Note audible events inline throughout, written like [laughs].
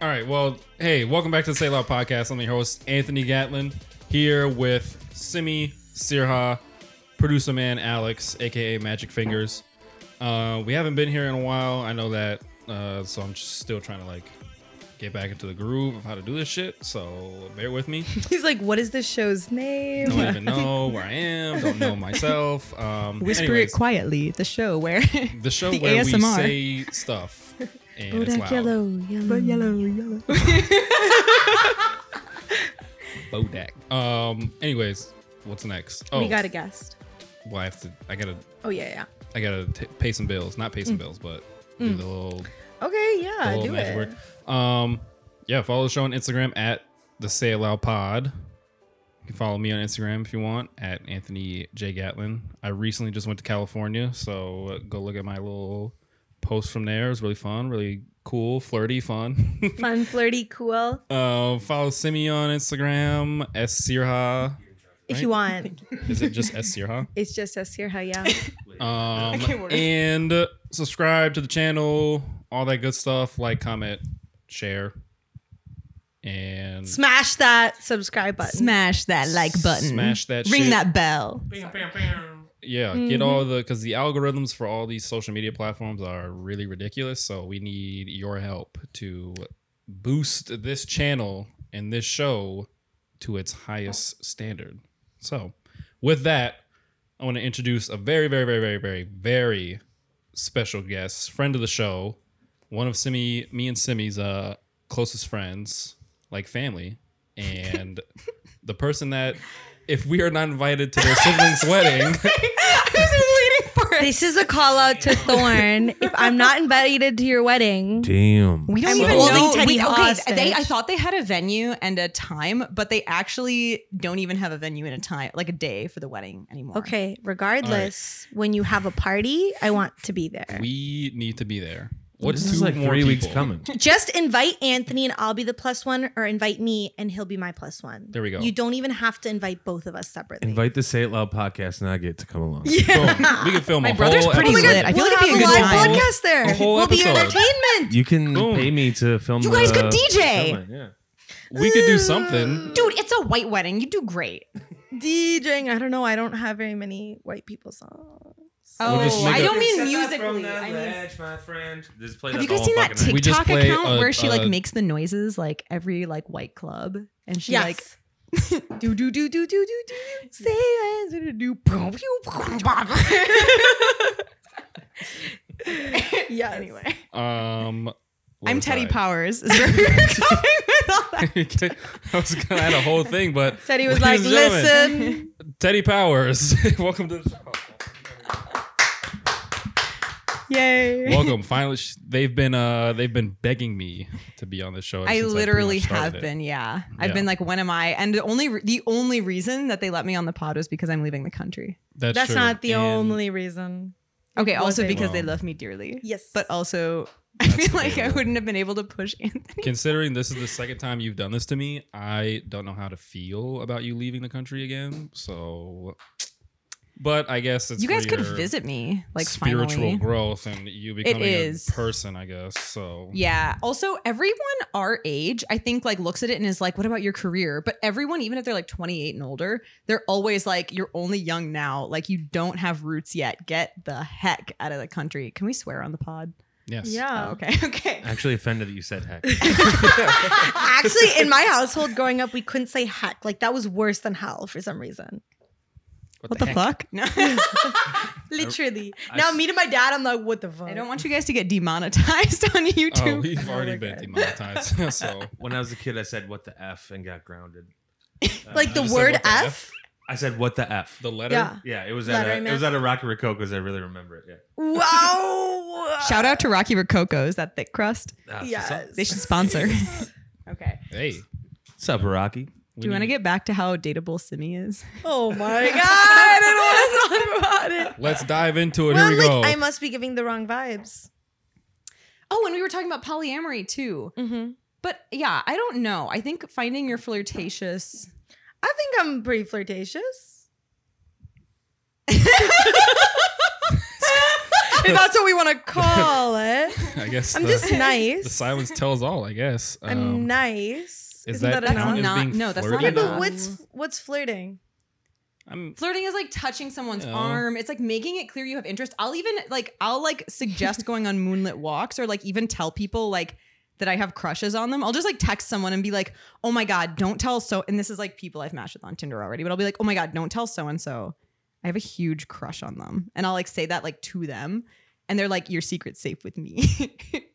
All right. Well, hey, welcome back to the Say Loud podcast. I'm your host, Anthony Gatlin, here with Simi Sirha, producer man Alex, aka Magic Fingers. Uh, we haven't been here in a while. I know that, uh, so I'm just still trying to like get back into the groove of how to do this shit. So bear with me. [laughs] He's like, what is this show's name? Don't even [laughs] know where I am. Don't know myself. Um, Whisper anyways, it quietly. The show where The show [laughs] The where ASMR. we say stuff and it's Bodak loud. yellow, yellow. yellow, yellow. [laughs] Bodak. Um. Anyways, what's next? Oh, We got a guest. well, I have to. I gotta. Oh yeah, yeah. I gotta t- pay some bills. Not pay some bills, but do the little, Okay, the yeah, little do magic it. work. Um. Yeah. Follow the show on Instagram at the Say It Loud Pod. You can follow me on Instagram if you want at Anthony J Gatlin. I recently just went to California, so uh, go look at my little post from there. It was really fun, really cool, flirty, fun. [laughs] Fun, flirty, cool. uh, follow Simi on Instagram S Sirha. If you want, Is it just S Sirha? [laughs] it's just us here. How yeah. Um, and uh, subscribe to the channel, all that good stuff. Like, comment, share, and Smash that subscribe button. Smash that like button. Smash that Ring shit. that bell. Yeah, get all the because the algorithms for all these social media platforms are really ridiculous. So we need your help to boost this channel and this show to its highest standard. So, with that, I want to introduce a very, very, very, very, very, very special guest, friend of the show, one of Simi, me and Simi's uh, closest friends, like family, and [laughs] the person that, if we are not invited to their sibling's wedding, [laughs] [laughs] This is a call out to Thorn. if I'm not invited to your wedding, Damn. We don't I'm even holding know. Teddy we, okay, they, I thought they had a venue and a time, but they actually don't even have a venue and a time, like a day for the wedding anymore. okay. Regardless, when you have a party, I want to be there. we need to be there. What's This two is like more three weeks coming. [laughs] Just invite Anthony and I'll be the plus one, or invite me and he'll be my plus one. There we go. You don't even have to invite both of us separately. Invite the Say It Loud podcast and I get to come along. Boom. We can film My a brother's whole pretty episode. lit. I feel we'll like it'd be have a good live time. podcast there. A whole we'll be episode. entertainment. You can Boom. pay me to film. You guys the- could DJ. film it, Yeah. We could do something. Dude, it's a white wedding. You do great. [laughs] DJing. I don't know. I don't have very many white people songs. Oh, just make I a- don't mean Step musically. from that I mean, ledge, my friend. Just play have that you guys the seen whole that fucking night. We just TikTok account a- where she a- like makes the noises like every like white club and she like do do do do do do do. Say it, do do do. Yes. anyway. Um, I'm Teddy I? Powers. Is where we were going with all that. I was gonna add a whole thing, but Teddy was like, "Listen, Teddy Powers, welcome to the show. Yay. [laughs] Welcome. Finally, sh- they've been uh they've been begging me to be on this show. I literally much started have been, yeah. Yeah. I've been like, when am I? And the only re- the only reason that they let me on the pod was because I'm leaving the country. That's, that's true. not the And only reason." Okay, also it- because they love me dearly. Yes. But also, [laughs] I feel like I wouldn't have been able to push Anthony. Considering this is the second time you've done this to me, I don't know how to feel about you leaving the country again. So, but I guess it's You guys for could your visit me, like spiritual finally. growth and you becoming is. a person. I guess so. Yeah. Also, everyone our age, I think, like looks at it and is like, "What about your career?" But everyone, even if they're like 28 and older, they're always like, "You're only young now. Like you don't have roots yet. Get the heck out of the country." Can we swear on the pod? Yes. Yeah. Oh, okay. [laughs] Okay. Actually offended that you said heck. [laughs] [laughs] Actually, in my household growing up, we couldn't say heck. Like that was worse than hell for some reason. What the heck? fuck? No. [laughs] [laughs] Literally. I now me to my dad, I'm like, what the fuck? I don't want you guys to get demonetized [laughs] on YouTube. Oh, we've already we're been demonetized. so when I was a kid, I said what the f and got grounded. like the You said word what the F. F? I said what the f. the letter. Yeah. Yeah, it was at a, Lettering it was at a Rocky Rococo's. I really remember it. Yeah. Wow. Shout out to Rocky Rococo's, that thick crust. Ah, Yes. so- They should sponsor. okay. Hey. What's up, Rocky? Do you want to get back to how dateable Simi is? Oh my [laughs] god! I don't want to talk about it. Let's dive into it. Well, Here we like go. I must be giving the wrong vibes. Oh, and we were talking about polyamory too. Mm-hmm. But yeah, I don't know. I think finding your flirtatious. I think I'm pretty flirtatious. [laughs] if that's what we want to call it. [laughs] I guess I'm the, just nice. the silence tells all. I guess. I'm Um, nice. Is Isn't that that, count enough? as not- being no, that's not flirty? Yeah, but what's what's flirting? I'm Flirting is like touching someone's Yeah. arm. It's like making it clear you have interest. I'll even like I'll like [laughs] suggest going on moonlit walks or like even tell people like that I have crushes on them. I'll just like text someone and be like, "Oh my god, don't tell so." And this is like people I've matched with on Tinder already, but I'll be like, "Oh my god, don't tell so and so. I have a huge crush on them." And I'll like say that like to them, and they're like, "Your secret's safe with me." [laughs]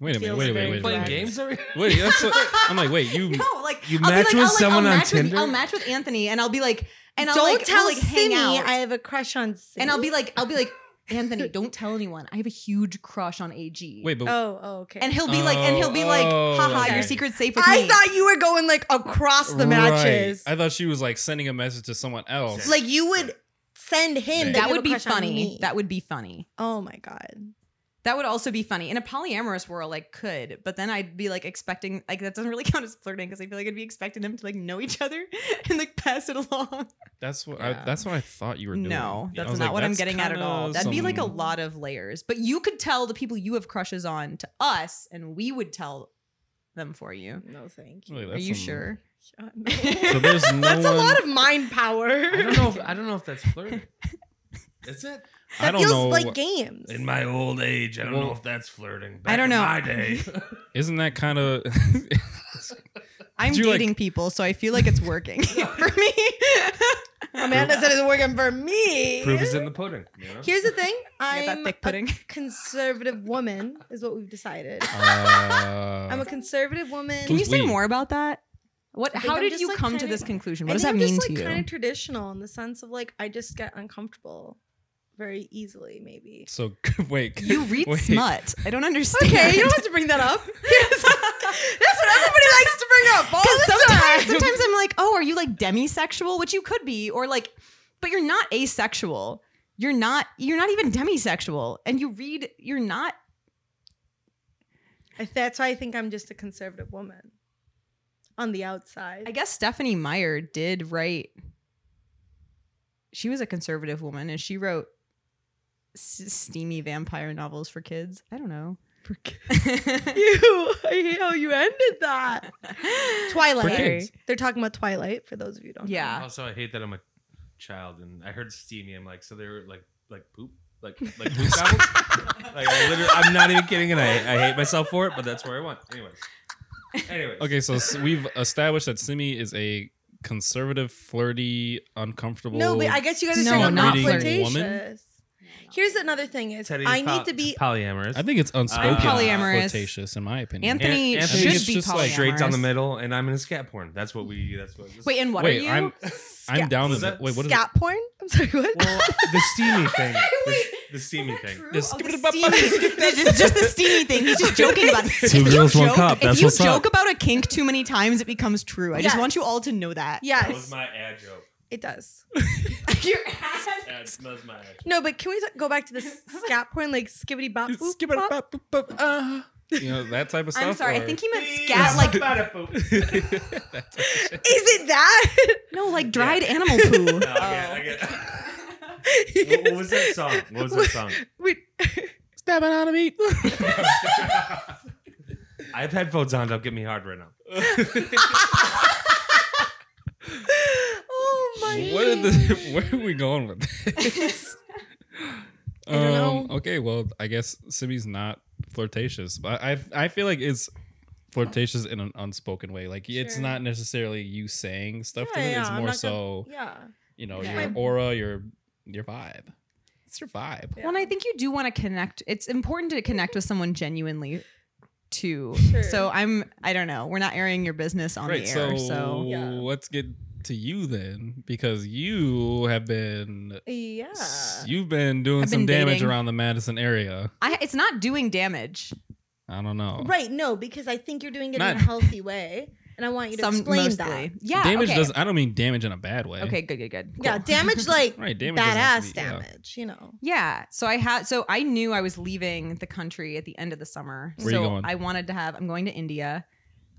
wait a minute. Feels Wait a very minute. Wait a Playing minute. games are Wait, that's what, I'm like. Wait, you. [laughs] no, like You I'll be match like, with I'll, like, someone I'll on match with- Tinder? I'll match with Anthony, and I'll be like, and I'll Don't like, tell we'll, like hang Simi out. I have a crush on Simi. and I'll be like, I'll be like, [laughs] Anthony, don't tell anyone. I have a huge crush on AG. Wait, but oh, oh, okay. and he'll be like, and he'll be like, Oh, haha, okay. your secret's safe with me." I me. thought you were going like across the matches. I thought she was like sending a message to someone else. Like you would send him. That that, that you would a be crush on funny. me. That would be funny. oh my god. That would also be funny. In a polyamorous world, like could, but then I'd be like expecting like that doesn't really [laughs] count as flirting because I feel like I'd be expecting them to like know each other [laughs] and like pass it along. that's what Yeah. I, that's what I thought you were doing. No, that's not like, what I'm getting at at all. That'd be like a lot of layers. But you could tell the people you have crushes on to us, and we would tell them for you. No, thank you. Wait, Are you some- sure? Uh, no. So there's [laughs] no That's a lot of mind power. I don't know. If, I don't know if that's flirting. Is it? I don't feels know. like games. In my old age, I don't know if that's flirting. I don't Back in know. My day. [laughs] Isn't that kind of? [laughs] I'm Did you, like- dating people, so I feel like it's working [laughs] for me. Amanda said it's working for me. Proof is in the pudding. You know? Here's the thing. Get that I'm thick a pudding. conservative woman, is what we've decided. uh, I'm a conservative woman. Can you say we? more about that? What? How did you like, come to kinda- this conclusion? I What does that I'm mean just, to like, you? Kind of traditional in the sense of like I just get uncomfortable very easily, maybe. so [laughs] wait. You [laughs] read wait. smut. I don't understand. [laughs] Okay, you don't have to bring that up. That's what everybody likes to bring up all Because sometimes, time. sometimes I'm like, oh, are you like demisexual? Which you could be, or like, but you're not asexual. You're not. You're not even demisexual, and you read. You're not. That's why I think I'm just a conservative woman on the outside. I guess Stephenie Meyer did write. She was a conservative woman, and she wrote s- steamy vampire novels for kids. I don't know. For [laughs] [laughs] you, I hate how you ended that. [laughs] Twilight. kids. They're talking about Twilight for those of you who don't. know. Yeah. Also, I hate that I'm a child, and I heard steamy. I'm like, so they were like, like poop, like like poop novels. like I literally, I'm not even kidding, and I, I hate myself for it, but that's where I went. Anyways, anyways. Okay, so s- we've established that Simi is a conservative, flirty, uncomfortable. No, but I guess you guys are No, saying I'm not not flirtatious. woman. Here's another thing: is Teddy's I poly- need to be. polyamorous. I think it's unspoken polyamorous. flirtatious, in my opinion. Anthony An- should be just, like, polyamorous. straight down the middle, and I'm in a scat porn. That's what we. That's what. Wait, and what Wait, are you? I'm I'm down Was with that that. Wait, what is scat porn? [laughs] I'm sorry, what? well, the steamy [laughs] thing. The, the steamy thing. Just Oh, the steamy- it's just the steamy thing. He's just joking about it. [laughs] Two If you girls, one joke- cup. If That's you what's up. joke about a kink too many times, it becomes true. I just want you all to know that. Yes. That was my ad joke. It does. [laughs] [laughs] Your ass. Ad, that was my ad. No, but can we t- go back to the [laughs] scat porn, like skibbity bop? boop, Skip it bop? up, up, up, uh, you know that type of stuff. I'm sorry. I or- think he meant scat like that type of shit. Is it that? no, like dried animal poo. No, I get, I get. what, what was that song? What was that song? Wait. Stabbing on a meat. I have headphones on. Don't get me hard right now. Oh my. What are the, [laughs] where are we going with this? [laughs] [laughs] I don't know. Um, okay, well, I guess Simi's not flirtatious, but I I feel like it's flirtatious in an unspoken way. Like it's Sure. not necessarily you saying stuff to Yeah, them. yeah, it's I'm more not so gonna- Yeah. you know Yeah. your aura, your your vibe. It's your vibe. Yeah. Well, and I think you do want to connect. It's important to connect with someone genuinely, too. Sure. So I'm. I don't know. We're not airing your business on Right. the So, air. So, Yeah. let's get to you then, because you have been Yeah. you've been doing I've some been damage dating. around the Madison area. I. It's not doing damage. I don't know. Right. No, because I think you're doing it Not- in a healthy way, and I want you to Some explain mostly. that. Yeah. damage okay. does. I don't mean damage in a bad way. Okay. Good. Good. Good. Yeah, Cool. damage [laughs] like Right. Damage doesn't have badass to be- yeah. damage. You know. Yeah. So I had so I knew I was leaving the country at the end of the summer. Where so you going? I wanted to have I'm going to India.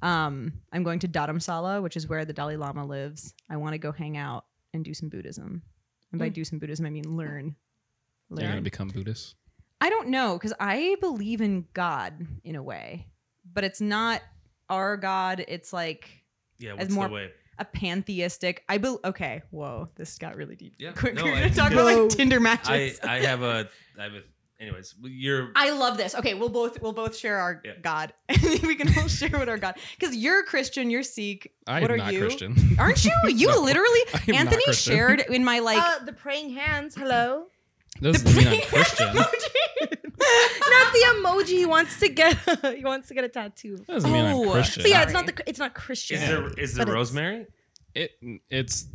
Um I'm going to Dharamsala, which is where the Dalai Lama lives. I want to go hang out and do some Buddhism. And by Mm. do some Buddhism I mean learn. You're gonna become Buddhist. I don't know because I believe in God in a way, but it's not our God. It's like Yeah, As what's more- the way? a pantheistic. I bel Okay, whoa, this got really deep. Yeah, quick. no, we're I gonna talk about it's- like Tinder I matches. I have a I have a. Anyways, you're. I love this. Okay, we'll both we'll both share our Yeah. God. [laughs] we can all share what our God. Because you're Christian, you're Sikh. I what am are not you? Christian. [laughs] Aren't you? You [laughs] No, literally I am Anthony Christian. shared in my like uh, the praying hands. Hello. Doesn't mean I'm Christian. not the emoji. He wants to get. he wants to get a tattoo. Doesn't mean Oh, I'm Christian. So yeah, it's not the. It's not Christian. Is there is there rosemary? It it's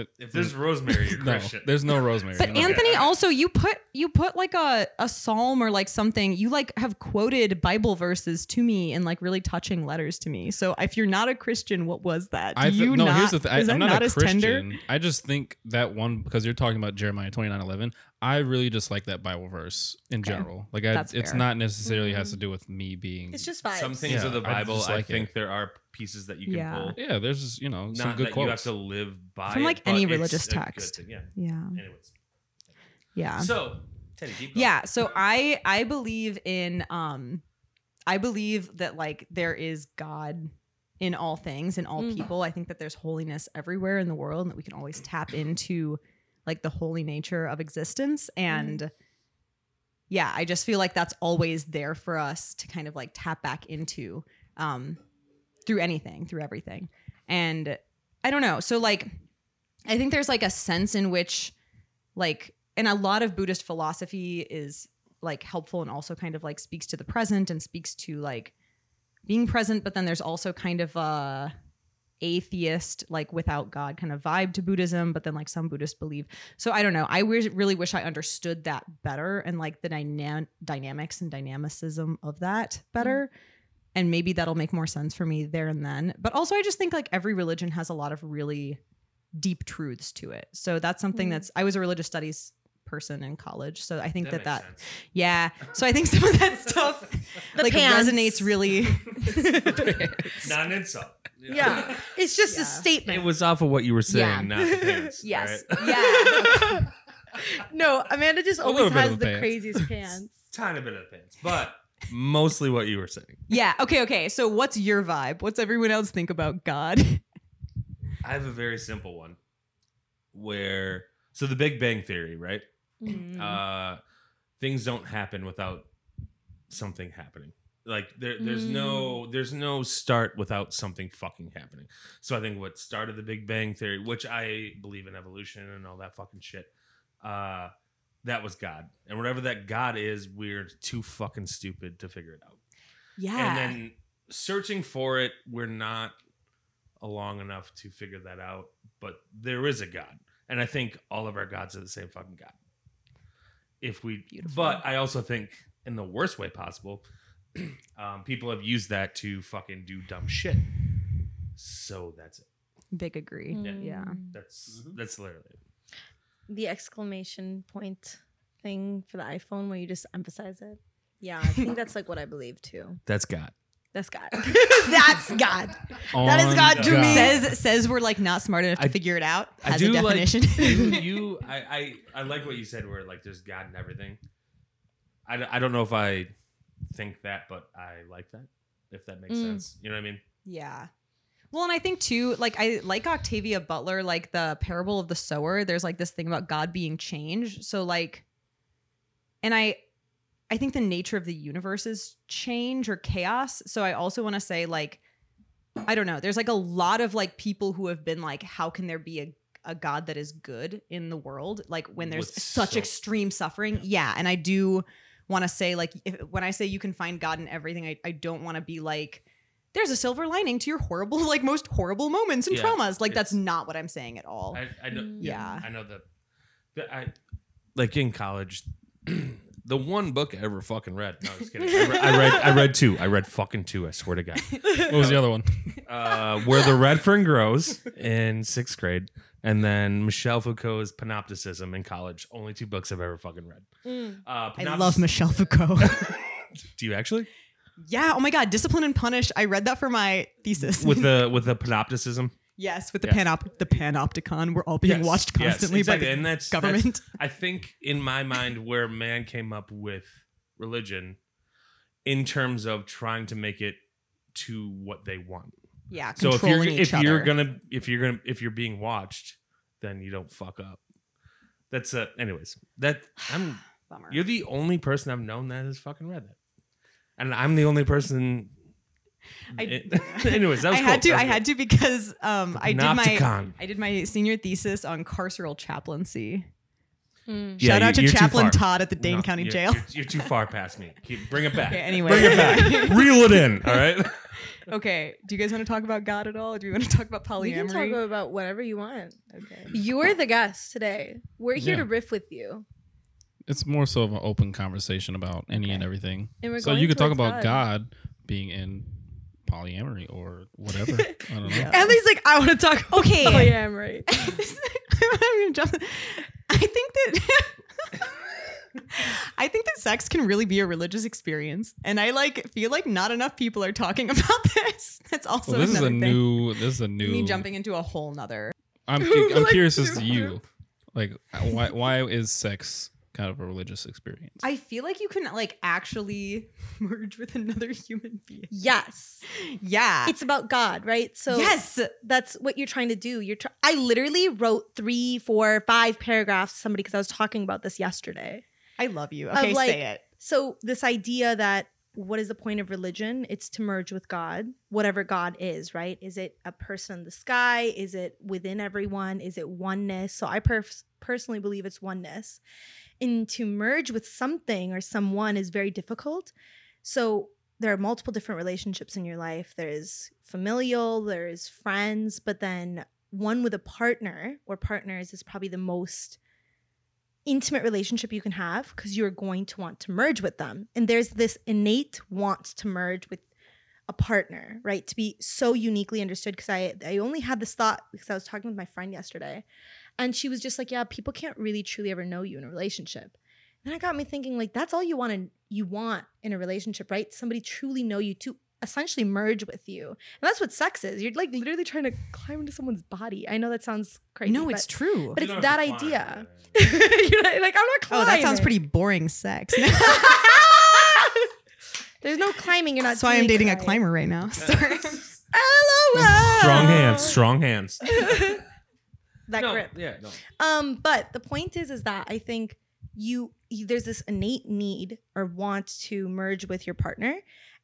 it, If there's rosemary, you're [laughs] no, Christian. there's no rosemary. But no. Anthony also you put you put like a a psalm or like something you like have quoted Bible verses to me in like really touching letters to me. So if you're not a Christian, what was that? Do I th- you no, not? here's the thing. is I'm not, not a as Christian. tender? I just think that one because you're talking about Jeremiah 29 11. I really just like that Bible verse in Okay. general. Like, I, That's it's fair. not necessarily has mm. to do with me being. It's just vibes. Some things Yeah, of the Bible, I, like it. think there are pieces that you can Yeah. pull. yeah, there's just you know some Not good that you have to live by From, like, but any religious text. thing, Yeah. Yeah. Anyways, Yeah. so Teddy, keep. Yeah, so I I believe in um I believe that like there is God in all things in all Mm. people. I think that there's holiness everywhere in the world and that we can always tap into like the holy nature of existence and yeah, I just feel like that's always there for us to kind of like tap back into um through anything, through everything. And I don't know. So like I think there's like a sense in which like and a lot of buddhist philosophy is like helpful and also kind of like speaks to the present and speaks to like being present but then there's also kind of a atheist like without god kind of vibe to buddhism but then like some buddhists believe. So i don't know. I really wish i understood that better and like the dyna- dynamics and dynamicism of that better. Mm. And maybe that'll make more sense for me there and then. But also i just think like every religion has a lot of really deep truths to it so that's something Mm. that's i was a religious studies person in college so i think that makes that, yeah so i think some of that stuff [laughs] The like pants. resonates really [laughs] Not an insult. Yeah, it's just Yeah. a statement. It was off of what you were saying, Yeah. not the [laughs] pants. yes all right? yeah no, Amanda just always has the the pants. craziest pants. Tiny bit of the pants, but mostly what you were saying. yeah okay okay so what's your vibe what's everyone else think about god I have a very simple one where so the Big Bang Theory, right? Mm-hmm. Uh things don't happen without something happening. Like there there's no there's no start without something fucking happening. So I think what started the Big Bang Theory, which I believe in evolution and all that fucking shit, uh that was God. And whatever that God is, we're too fucking stupid to figure it out. yeah And then searching for it, we're not long enough to figure that out. But there is a God. And I think all of our gods are the same fucking God. If we Beautiful. but I also think in the worst way possible, [clears throat] um, people have used that to fucking do dumb shit. So that's it. big agree Mm. yeah That's that's literally it. The exclamation point thing for the iPhone where you just emphasize it. Yeah, I [laughs] think that's like what I believe too. That's God. That's God. [laughs] that's God. That is God to me. says says we're like not smart enough to I- figure it out I has a do like definition [laughs] you, [laughs] you I, I I like what you said where like there's God and everything. I, I don't know if I think that, but I like that. If that makes Mm. sense, you know what I mean? Yeah. Well, and I think too, like I like Octavia Butler, like the parable of the sower. There's like this thing about God being changed. So like, and I, I think the nature of the universe is change or chaos. So I also want to say like, I don't know. There's like a lot of like people who have been like, how can there be a a God that is good in the world? Like when there's With such so- extreme suffering. Yeah, and I do want to say like if, when I say you can find God in everything, I, I don't want to be like there's a silver lining to your horrible [laughs] like most horrible moments and Yeah, traumas. Like that's not what I'm saying at all. I, I know. Mm. Yeah. I know that. I like in college. [clears throat] [clears throat] The one book I ever fucking read. No, I'm just kidding. I read, I read. I read two. I read fucking two. I swear to God. What was the other one? Uh, Where the Red Fern Grows in sixth grade, and then Michel Foucault's Panopticism in college. Only two books I've ever fucking read. Mm. Uh, I Panoptis- love Michel Foucault. [laughs] Do you actually? yeah. Oh my God. Discipline and Punish. I read that for my thesis. with [laughs] the with the panopticism. Yes, with the Yes. panop the panopticon, we're all being Yes, watched yes, constantly exactly. by the and that's that's- government. [laughs] I think in my mind where man came up with religion in terms of trying to make it to what they want. yeah, So if you're if each you're gonna if you're gonna if you're being watched, then you don't fuck up. That's uh anyways. That I'm [sighs] Bummer. you're the only person I've known that has fucking read that. And I'm the only person I- [laughs] [laughs] anyways, that was I cool. had to. That was I had to because um, I did my I did my senior thesis on carceral chaplaincy. Mm. Yeah, Shout out to you- you're too Chaplain. Todd at the Dane No, County you're- Jail. You're, you're too far past me. Keep, bring it back. Okay, anyway. Bring it back. [laughs] Reel it in. All right. Okay, do you guys want to talk about God at all? Or do you want to talk about polyamory? We can talk about whatever you want. okay. You're the guest today. We're here Yeah. to riff with you. It's more so of an open conversation about any and everything. And So you could talk towards about God. being in polyamory or whatever. [laughs] I don't know. Yeah. Ellie's like, I want to talk. [laughs] Okay. polyamory. I'm [laughs] gonna I think that I think that sex can really be a religious experience, and I like feel like not enough people are talking about this. That's also Well, this is a thing. new. This is a new. me jumping into a whole nother. I'm I'm Like, curious as to you. Like, why why is sex kind of a religious experience? I feel like you can like actually [laughs] merge with another human being. yes. Yeah. It's about God, right? So yes. that's what you're trying to do. You're try- I literally wrote three, four, five paragraphs to somebody because I was talking about this yesterday. I love you. Okay, like- say it. So this idea that what is the point of religion? It's to merge with God, whatever God is, right? Is it a person in the sky? Is it within everyone? Is it oneness? So I pers- personally believe it's oneness. And to merge with something or someone is very difficult. So there are multiple different relationships in your life. There's familial, there's friends, but then one with a partner or partners is probably the most intimate relationship you can have because you're going to want to merge with them. And there's this innate want to merge with a partner, right? To be so uniquely understood. Because I I only had this thought because I was talking with my friend yesterday. And she was just like, Yeah, people can't really truly ever know you in a relationship. And that got me thinking, like, that's all you want to you want in a relationship, right? Somebody truly know you to essentially merge with you. And that's what sex is. You're like literally trying to climb into someone's body. I know that sounds crazy. no, it's but- true. but You it's that idea. but- [laughs] You're like, like, I'm not climbing. oh, that sounds pretty boring sex. [laughs] [laughs] There's no climbing. You're not. That's why I'm doing dating a climber right now. Sorry. LOL. Strong hands. Strong hands. That no, grip. Yeah. No. Um, but the point is, is that I think you, you there's this innate need or want to merge with your partner,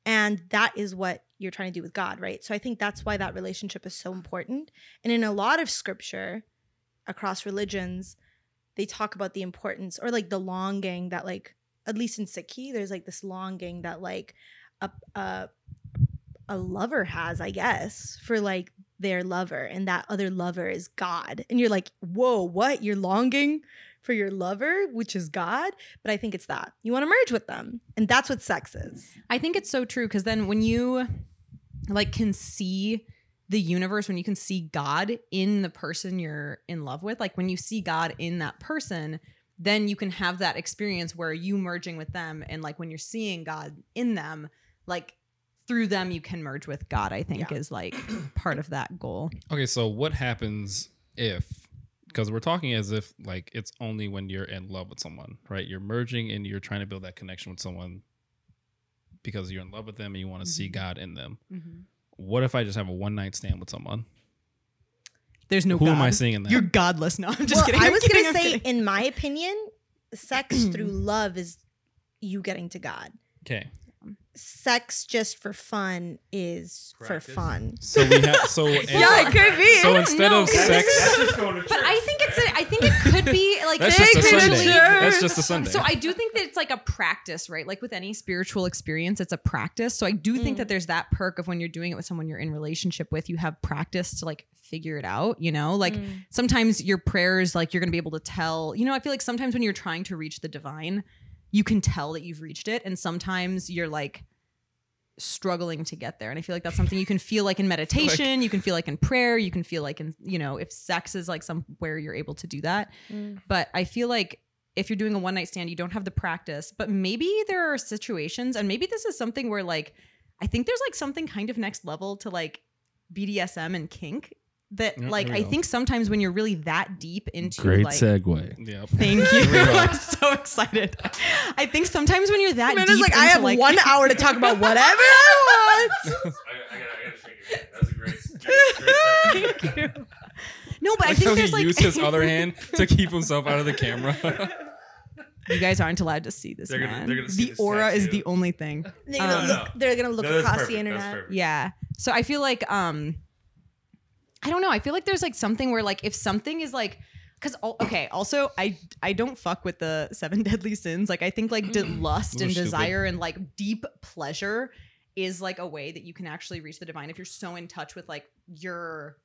and that is what you're trying to do with God, right? So I think that's why that relationship is so important. And in a lot of scripture, across religions, they talk about the importance or like the longing that like at least in Sikhi, there's like this longing that like a a a lover has, I guess, for like their lover, and that other lover is God. And you're like, whoa, what? You're longing for your lover, which is God? But I think it's that. You want to merge with them. And that's what sex is. I think it's so true because then when you like can see the universe, when you can see God in the person you're in love with, like when you see God in that person, then you can have that experience where you merging with them and like when you're seeing God in them, like through them you can merge with God, I think Yeah. is like [clears throat] part of that goal. Okay, so what happens if because we're talking as if like it's only when you're in love with someone, right? You're merging and you're trying to build that connection with someone because you're in love with them and you want to see Mhm. God in them. What if I just have a one night stand with someone? There's no Who God. am I seeing in that? You're godless. No, I'm just well, kidding. I I'm was kidding, gonna I'm say, kidding. in my opinion, sex through [clears throat] love is you getting to God. okay. Sex just for fun is Practice. for fun. So we have so [laughs] Yeah, it could be. So instead of sex, That's just going to. But I think it's a, I think it could be [laughs] like that's just a Take me to Sunday. That's just a Sunday. So I do think that it's like a practice, right? Like with any spiritual experience, it's a practice. So I do think Mm. that there's that perk of when you're doing it with someone you're in relationship with, you have practice to like figure it out, you know? Like Mm. sometimes your prayers like you're going to be able to tell, you know, I feel like sometimes when you're trying to reach the divine, you can tell that you've reached it and sometimes you're like struggling to get there and i feel like that's something you can feel like in [laughs] meditation you can feel like in prayer you can feel like in you know if sex is like somewhere you're able to do that Mm. but I feel like if you're doing a one night stand, you don't have the practice. But maybe there are situations, and maybe this is something where like I think there's like something kind of next level to like BDSM and kink that Yep, like here we I go. think sometimes when you're really that deep into Great like segue. Yep. Thank [laughs] you. Here we go. I'm so excited. I think sometimes when you're that Amanda's deep like, I into, have like, one hour to talk about whatever I want. I, [laughs] I gotta, I gotta shake your hand. That was a great, great, great segue. [laughs] No, but I think how there's he like used his other hand to keep himself out of the camera. you guys aren't allowed to see this They're gonna- man. they're gonna see the this aura is tattoo. the only thing. They're gonna Um, look. They're gonna look No, that's across perfect. the That's internet. perfect. Yeah. So I feel like um I don't know. I feel like there's like something where like if something is like cuz okay, also I I don't fuck with the seven [laughs] deadly sins. Like I think like de- mm. lust Those are and stupid. desire and like deep pleasure is like a way that you can actually reach the divine if you're so in touch with like your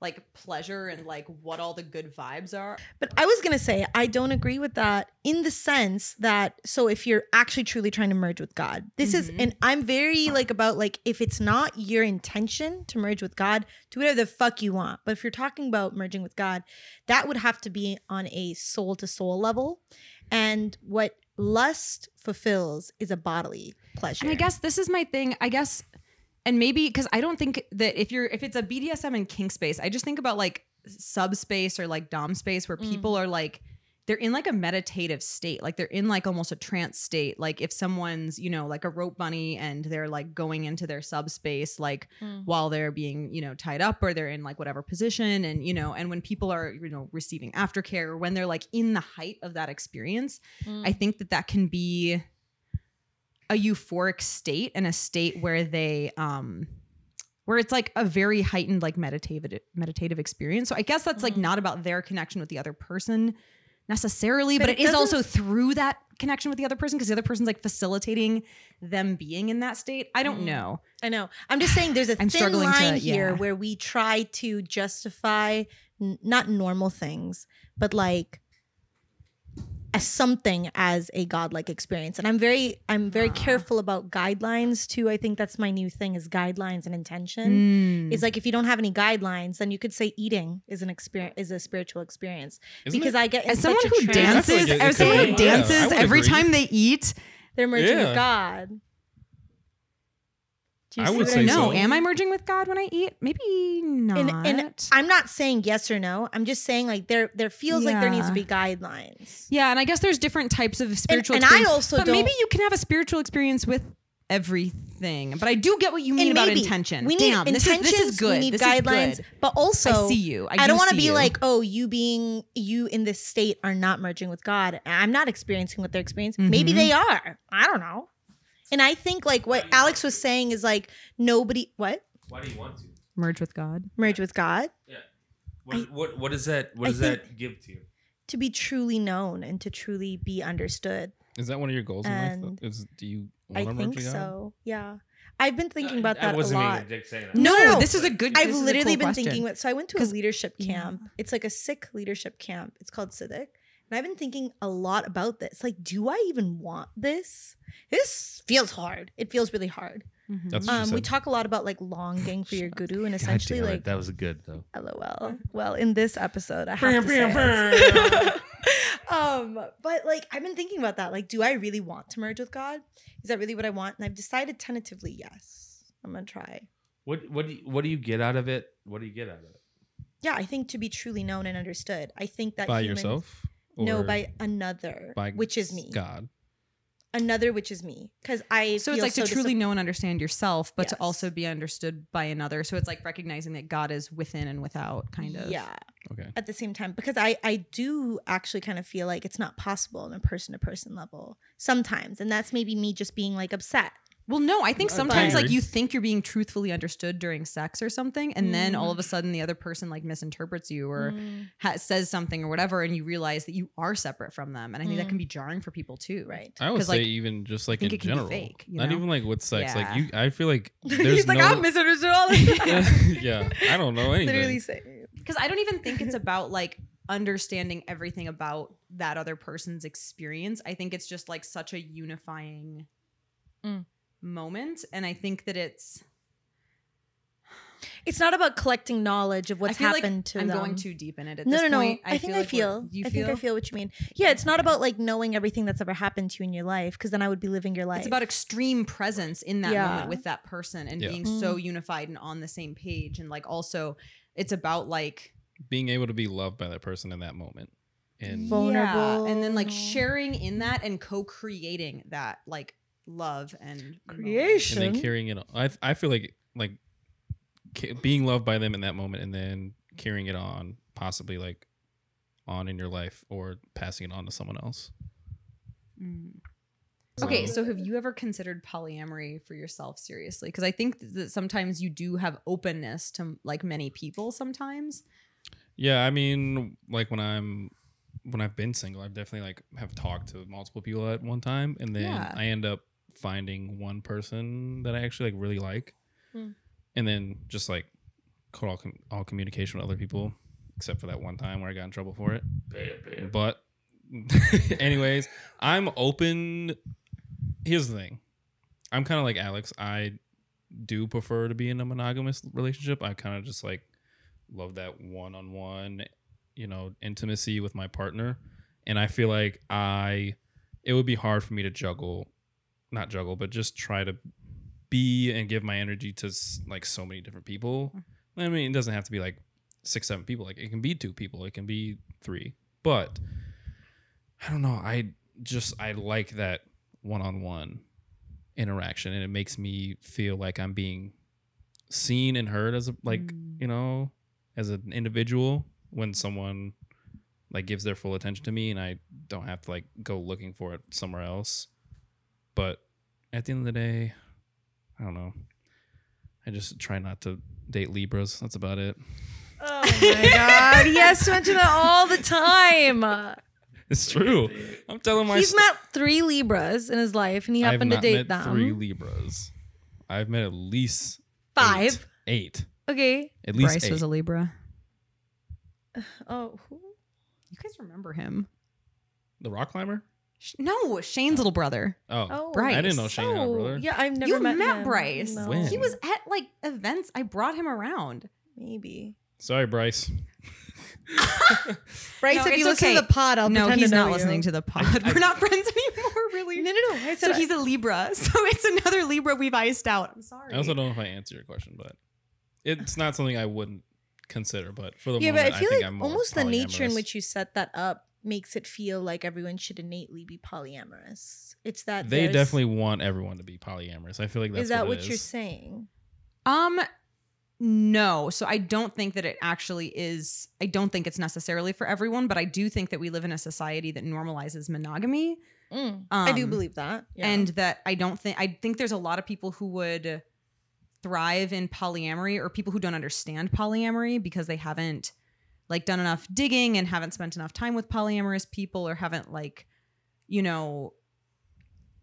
like pleasure and like what all the good vibes are. But I was gonna say I don't agree with that in the sense that so if you're actually truly trying to merge with God, this is Mhm. and I'm very like about like if it's not your intention to merge with God, do whatever the fuck you want. But if you're talking about merging with God, that would have to be on a soul to soul level. And what lust fulfills is a bodily pleasure. And I guess this is my thing. I guess, and maybe because I don't think that if you're if it's a BDSM and kink space, I just think about like subspace or like dom space where Mm. people are like they're in like a meditative state, like they're in like almost a trance state. Like if someone's you know like a rope bunny and they're like going into their subspace like Mm. while they're being you know tied up or they're in like whatever position and you know and when people are you know receiving aftercare or when they're like in the height of that experience Mm. I think that that can be a euphoric state and a state where they um where it's like a very heightened like meditative meditative experience. So I guess that's like Mhm. not about their connection with the other person necessarily, but, But it it is also through that connection with the other person because the other person's like facilitating them being in that state. I don't Mm. know. I know. I'm just saying there's a [sighs] I'm thin struggling to- line here yeah. where we try to justify n- not normal things, but like as something as a godlike experience. And I'm very I'm very Ah. careful about guidelines too. I think that's my new thing is guidelines and intention. Mm. Is like if you don't have any guidelines, then you could say eating is an experience is a spiritual experience. Isn't because it- I get as someone who trance- I feel like dances, it- it as someone who be. Yeah, I dances every agree. time they eat, they're merging Yeah. with God. Do you I see would what say no. so. Am I merging with God when I eat? Maybe not. and, and I'm not saying yes or no. I'm just saying like there there feels like there needs to be guidelines. Yeah, and I guess there's different types of spiritual and I also but don't- maybe you can have a spiritual experience with everything. But I do get what you mean about intention. We need Damn, this intentions. is, this is good. We need this guidelines, good. but also I see you. I, I, don't want want to be like, oh, you being you in this state are not merging with God. I'm not experiencing what they're experiencing. Maybe Mhm. they are. I don't know. And I think like what Alex was saying is like nobody what Why do you want to? merge with God. merge with God What, I- what, what does that what I does that give to you? to be truly known and to truly be understood. Is that one of your goals in life? And though? Is do you I to merge think with God? so. Yeah, I've been thinking I- about I that a wasn't lot. Dick saying that. No, no, no. this is a good. I've this is a literally cool been question. thinking. About, so I went to a leadership yeah. camp. It's like a Sikh leadership camp. It's called Civic, and I've been thinking a lot about this. Like, do I even want this? This feels hard. It feels really hard. Mhm. That's what she Um, we talk a lot about like longing for your guru, and God essentially damn it, like, that was a good though. lol. Well, in this episode, I have to say it. [laughs] um, but like I've been thinking about that. Like, do I really want to merge with God? Is that really what I want? And I've decided tentatively, yes. I'm gonna try. What what do you, what do you get out of it? What do you get out of it? Yeah, I think to be truly known and understood. I think that by humans- yourself? No, by another, by which is me. God. Another, which is me, because I. So it's feel like to so truly disap- know and understand yourself, but to also be understood by another. So it's like recognizing that God is within and without, kind of. Yeah, Okay. at the same time, because I I do actually kind of feel like it's not possible on a person to person level sometimes, and that's maybe me just being like upset. Well, no, I think sometimes like you think you're being truthfully understood during sex or something, and then all of a sudden the other person like misinterprets you or Mm, ha- says something or whatever, and you realize that you are separate from them, and I think that Mm. can be jarring for people too. right. I would say like, even just like think in it can be general, fake, you not even like with sex. Like you, I feel like [laughs] there's He's like. I'm misunderstood all the [laughs] time. [laughs] yeah, I don't know anything. Literally say. Because I don't even think it's about like understanding everything about that other person's experience. I think it's just like such a unifying Mm. Moment, and I think that it's It's not about collecting knowledge of what's I feel like happened to I'm them. going too deep in it at no, this no, no. point. I, think I like we're- feel. You I feel? think I feel what you mean. Yeah, it's not about like knowing everything that's ever happened to you in your life, because then I would be living your life. It's about extreme presence in that Yeah. moment with that person and Yeah. being mm-hmm. so unified and on the same page. And like also, it's about like Being able to be loved by that person in that moment. And Vulnerable. Yeah, and then like sharing in that and co-creating that like love and moment. and then carrying it on. I I feel like like ca- being loved by them in that moment and then carrying it on possibly like on in your life or passing it on to someone else. Mm. Okay, So- so have you ever considered polyamory for yourself seriously? Because I think that sometimes you do have openness to like many people sometimes. Yeah, I mean, like when I'm when I've been single, I've definitely like have talked to multiple people at one time, and then Yeah. I end up finding one person that I actually like really like, Hmm. and then just like cut all com- all communication with other people, except for that one time where I got in trouble for it. But, [laughs] anyways, I'm open. Here's the thing, I'm kind of like Alex. I do prefer to be in a monogamous relationship. I kind of just like love that one-on-one you know intimacy with my partner. And i feel like i it would be hard for me to juggle not juggle but just try to be and give my energy to like so many different people. I mean it doesn't have to be like six seven people. Like it can be two people. It can be three. But i don't know. I just i like that one-on-one interaction and it makes me feel like i'm being seen and heard as a like Mm. you know as an individual when someone like gives their full attention to me and I don't have to like go looking for it somewhere else. But at the end of the day, I don't know. I just try not to date Libras. That's about it. oh my god, he has to mention that all the time. It's true. I'm telling my He's st- met three Libras in his life, and he I've happened to date met them. three Libras. I've met at least Five. Eight. Eight. Okay. At least Bryce eight. was a Libra. [sighs] Oh, who? You guys remember him? the rock climber? Sh- No, Shane's little brother. Oh. Oh, Bryce. I didn't know Shane had a Oh, brother. yeah, I've never you met, met, him. Bryce. No. When? He was at like events. I brought him around. maybe. Sorry, Bryce. [laughs] Bryce, No, if you it's listen okay. to the pod, I'll no, pretend he's to know not you. listening to the pod. I- We're not friends anymore, really. No, no, no. I said So he's a Libra. [laughs] So it's another Libra we've iced out. I'm sorry. I also don't know if I answer your question, but it's not something I wouldn't consider. But for the yeah, moment, but I feel think like I'm more almost the nature in which you set that up makes it feel like everyone should innately be polyamorous. It's that they definitely want everyone to be polyamorous. I feel like that's is that what, what, it you're saying? Um no. So I don't think that it actually is I don't think it's necessarily for everyone, but I do think that we live in a society that normalizes monogamy. I do Um, believe that. Yeah. and that I don't think I think there's a lot of people who would thrive in polyamory or people who don't understand polyamory because they haven't like done enough digging and haven't spent enough time with polyamorous people or haven't like you know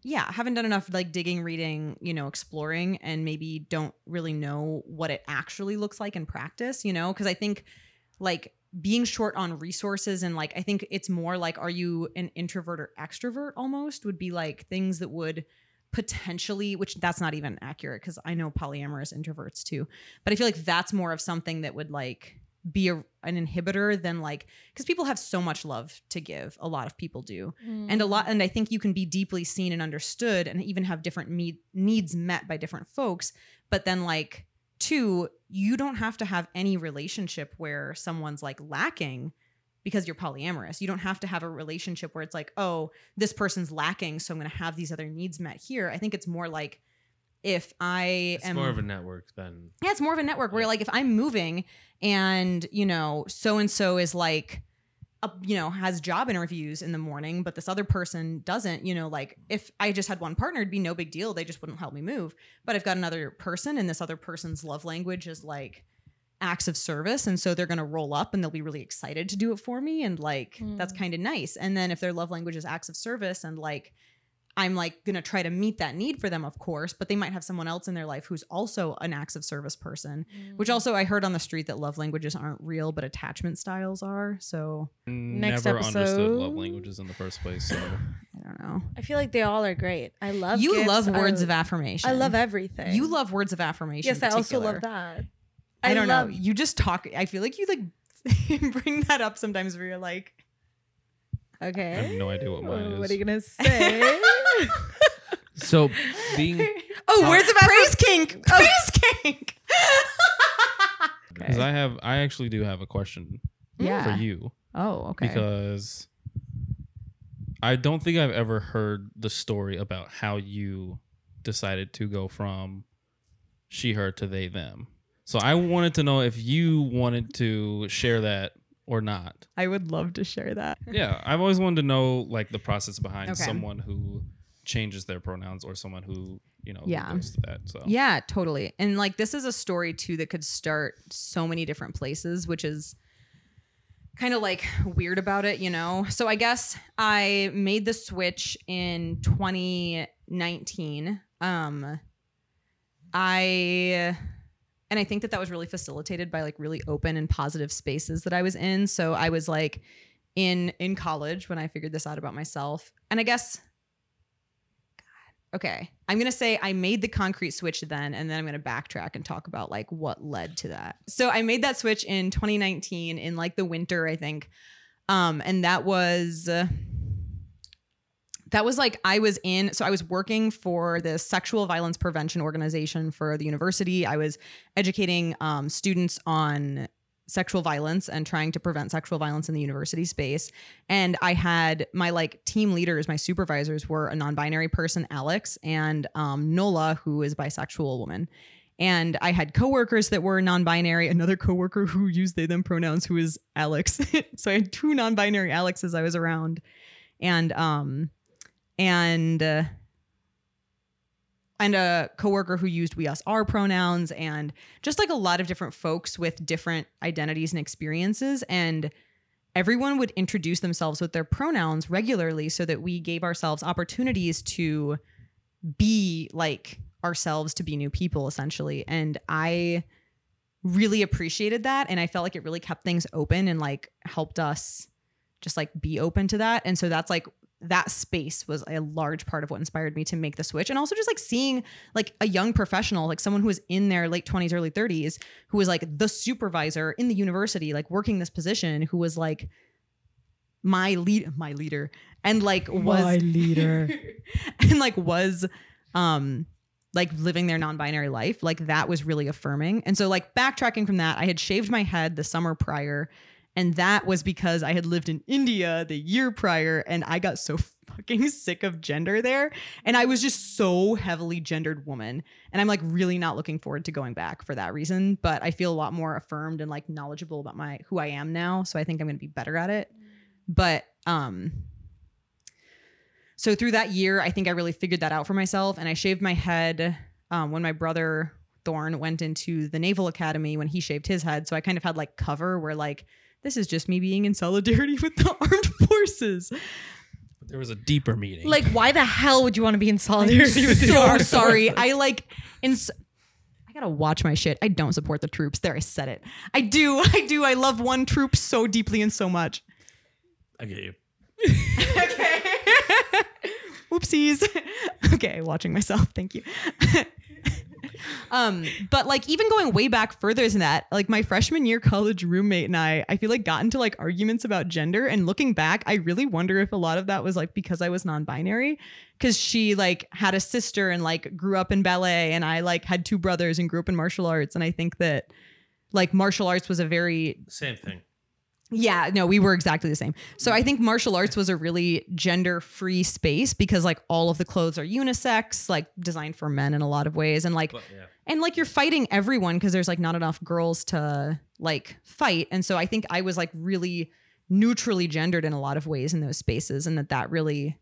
yeah haven't done enough like digging reading you know exploring and maybe don't really know what it actually looks like in practice you know? Because i think like being short on resources and like i think it's more like are you an introvert or extrovert almost would be like things that would potentially which that's not even accurate because i know polyamorous introverts too but i feel like that's more of something that would like be a, an inhibitor than like because people have so much love to give a lot of people do. And a lot mm. and i think you can be deeply seen and understood and even have different need, needs met by different folks but then like two you don't have to have any relationship where someone's like lacking because you're polyamorous. You don't have to have a relationship where it's like oh this person's lacking so i'm going to have these other needs met here. I think it's more like if i It's am more of a network than yeah, it's more of a network where like if I'm moving and you know so and so is like a, you know has job interviews in the morning but this other person doesn't you know like if I just had one partner it'd be no big deal. They just wouldn't help me move. But I've got another person and this other person's love language is like acts of service and so they're going to roll up and they'll be really excited to do it for me and like that's Mm. kind of nice and then if their love language is acts of service and like I'm like gonna try to meet that need for them, of course, but they might have someone else in their life who's also an acts of service person. Which also I heard on the street that love languages aren't real, but attachment styles are. So Next Never understood love languages in the first place. So [sighs] I don't know. I feel like they all are great. I love you gifts. love words I, of affirmation. I love everything. You love words of affirmation. Yes, I also love that. I, I don't love- know. You just talk. I feel like you like [laughs] bring that up sometimes where you're like, Okay. I have no idea what mine is. What are you gonna say? [laughs] So being [laughs] oh, where's the praise kink, oh. praise kink. Because I have, I actually do have a question Yeah. for you Oh, okay. because I don't think I've ever heard the story about how you decided to go from she, her to they, them. So I wanted to know if you wanted to share that or not. I would love to share that. Yeah, I've always wanted to know like the process behind Okay. someone who changes their pronouns or someone who you know Yeah. goes to that. So Yeah, totally. And like this is a story too that could start so many different places, which is kind of like weird about it, you know. So I guess I made the switch in 2019. Um I and I think that that was really facilitated by like really open and positive spaces that I was in. So I was like in in college when I figured this out about myself. And I guess okay i'm gonna say i made the concrete switch then and then i'm gonna backtrack and talk about like what led to that so i made that switch in 2019 in like the winter i think um and that was uh, that was like i was in so i was working for the sexual violence prevention organization for the university. I was educating um, students on sexual violence and trying to prevent sexual violence in the university space. And i had my like team leaders my supervisors were a non-binary person alex and um, nola who is a bisexual woman. And i had coworkers that were non-binary another coworker who used they them pronouns who is alex. [laughs] So i had two non-binary alexes i was around. And um and uh, and a coworker who used we us our pronouns and just like a lot of different folks with different identities and experiences. And everyone would introduce themselves with their pronouns regularly so that we gave ourselves opportunities to be like ourselves to be new people essentially. And i really appreciated that. And i felt like it really kept things open and like helped us just like be open to that. And so that's like that space was a large part of what inspired me to make the switch and also just like seeing like a young professional like someone who was in their late 20s early 30s who was like the supervisor in the university like working this position who was like my lead my leader and like was my leader. [laughs] and like was um like living their non-binary life like that was really affirming and so like backtracking from that i had shaved my head the summer prior and that was because i had lived in india the year prior and i got so fucking [laughs] sick of gender there. And i was just so heavily gendered woman. And i'm like really not looking forward to going back for that reason. But i feel a lot more affirmed and like knowledgeable about my who i am now. So i think i'm to be better at it. But um so through that year, I think I really figured that out for myself. And I shaved my head um, when my brother Thorn went into the Naval Academy when he shaved his head. So I kind of had like cover where like this is just me being in solidarity with the [laughs] armed forces. But there was a deeper meaning. Like, why the hell would you want to be in solidarity [laughs] with the so armed sorry. forces? I [laughs] like in. I gotta watch my shit. I don't support the troops. There, I said it. I do. I do. I love one troop so deeply and so much. I get you. okay. Oopsies. okay, watching myself. Thank you. Um, but like even going way back further than that, like my freshman year college roommate and I, I feel like got into like arguments about gender. And looking back, I really wonder if a lot of that was like because I was non-binary. Cause she like had a sister and like grew up in ballet, and I like had two brothers and grew up in martial arts. And I think that like martial arts was a very Same thing. Yeah, no, we were exactly the same. So I think martial arts was a really gender free space because like all of the clothes are unisex, like designed for men in a lot of ways. And like, But yeah. and like you're fighting everyone because there's like not enough girls to like fight. And so I think I was like really neutrally gendered in a lot of ways in those spaces. And that that really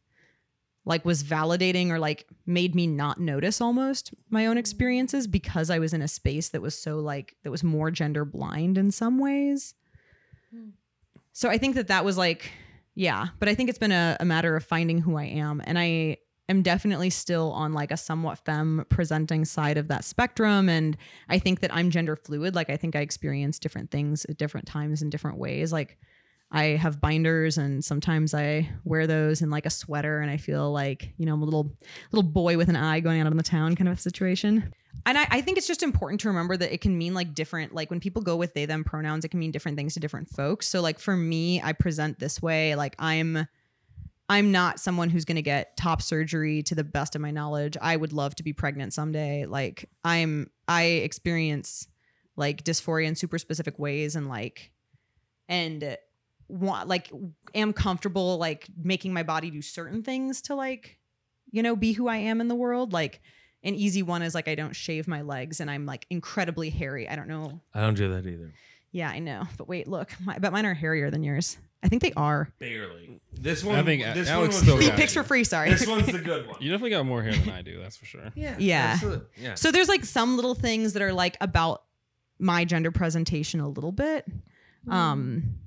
like was validating or like made me not notice almost my own experiences because I was in a space that was so like, that was more gender blind in some ways. So I think that that was like, yeah, but I think it's been a, a matter of finding who I am. And I am definitely still on like a somewhat femme presenting side of that spectrum. And I think that I'm gender fluid. Like, I think I experience different things at different times in different ways. Like, I have binders and sometimes I wear those in like a sweater and I feel like, you know, I'm a little little boy with an eye going out in the town kind of a situation. And I, I think it's just important to remember that it can mean like different, like when people go with they them pronouns, it can mean different things to different folks. So like for me, I present this way, like I'm I'm not someone who's going to get top surgery to the best of my knowledge. I would love to be pregnant someday. Like I'm I experience like dysphoria in super specific ways and like and want like am comfortable like making my body do certain things to like you know be who I am in the world. Like an easy one is like I don't shave my legs and I'm like incredibly hairy. I don't know. I don't do that either. Yeah, I know. But wait, look, my, but mine are hairier than yours. I think they are. Barely. This one. I think this Alex one still was Free got for free. Sorry. This one's the good one. You definitely got more hair than I do. That's for sure. Yeah. Yeah. absolutely. Yeah. So there's like some little things that are like about my gender presentation a little bit. Um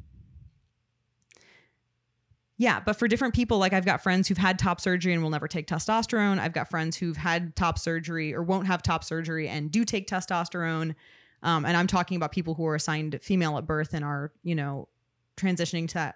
Yeah, but for different people, like I've got friends who've had top surgery and will never take testosterone. I've got friends who've had top surgery or won't have top surgery and do take testosterone. Um, and I'm talking about people who are assigned female at birth and are, you know, transitioning to that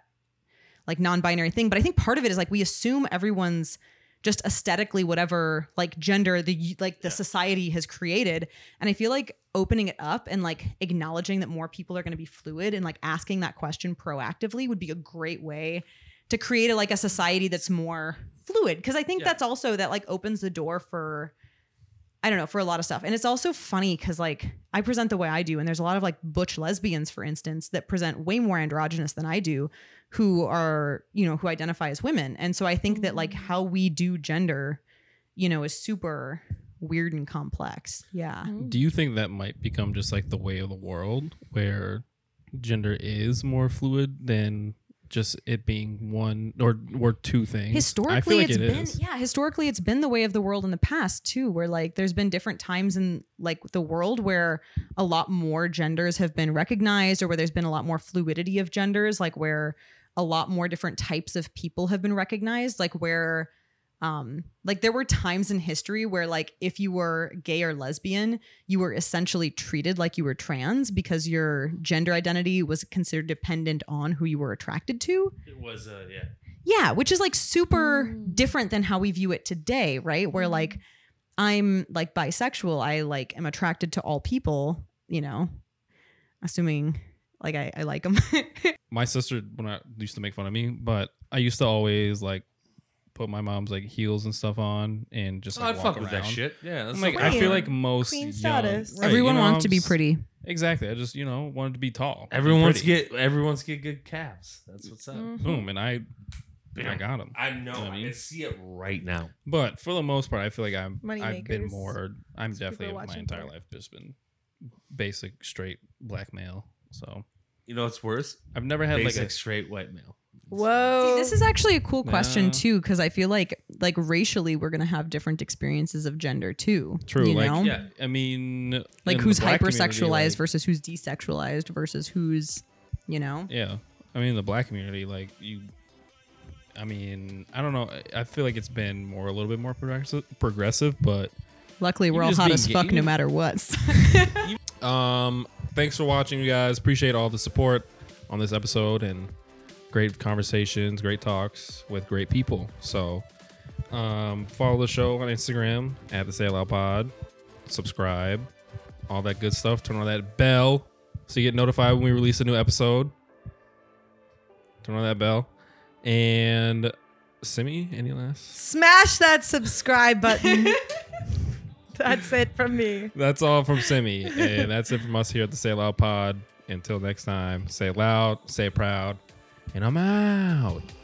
like non-binary thing. But I think part of it is like we assume everyone's just aesthetically whatever like gender the like the Yeah. society has created and i feel like opening it up and like acknowledging that more people are going to be fluid and like asking that question proactively would be a great way to create a, like a society that's more fluid because i think Yeah. that's also that like opens the door for i don't know for a lot of stuff. And it's also funny because like i present the way i do and there's a lot of like butch lesbians for instance that present way more androgynous than i do who are you know who identify as women. And so i think that like mm. how we do gender you know is super weird and complex. Yeah. Mm. Do you think that might become just like the way of the world where gender is more fluid than just it being one or or two things? Historically like it's it been is. yeah historically it's been the way of the world in the past too where like there's been different times in like the world where a lot more genders have been recognized or where there's been a lot more fluidity of genders like where a lot more different types of people have been recognized like where um like there were times in history where like if you were gay or lesbian you were essentially treated like you were trans because your gender identity was considered dependent on who you were attracted to It was. Uh, yeah. yeah, which is like super Mm. different than how we view it today, right? Where like I'm like bisexual, I like am attracted to all people, you know, assuming like I, I like them. [laughs] My sister when I used to make fun of me, but I used to always like put my mom's like heels and stuff on and just Oh, like I'd walk fuck with that shit. Yeah. That's I'm like, the I feel like most Queen young- status. right, Everyone you know, wants to be I'm s- pretty. Exactly. I just you know wanted to be tall. everyone wants to get everyone wants to get good calves. That's what's up. Mhm. boom, and I I got them. I know. You know what I I mean? can see it right now. But for the most part, I feel like I'm Money I've been makers. more. I'm That's what definitely people are my watching entire for. life just been basic straight black male. So You know what's worse? I've never had Basic like a straight white male. Whoa. See, this is actually a cool question Yeah. too, because I feel like like racially we're gonna have different experiences of gender too. True, You like, know? Yeah. I mean, Like who's hypersexualized like- versus who's desexualized versus who's, you know. Yeah, I mean the black community, like you. I mean, I don't know. I- I feel like it's been more a little bit more progressive, progressive, but Luckily, we're all hot as fuck no matter what. [laughs] Um, thanks for watching, you guys. Appreciate all the support on this episode and great conversations, great talks with great people. So, um, follow the show on Instagram at the Say It Loud Pod. Subscribe, all that good stuff. Turn on that bell so you get notified when we release a new episode. Turn on that bell. And Simi, any last? Smash that subscribe button. [laughs] That's it from me. That's all from Simi. and that's it from us here at the Say Loud Pod. Until next time, say loud, say proud, and I'm out.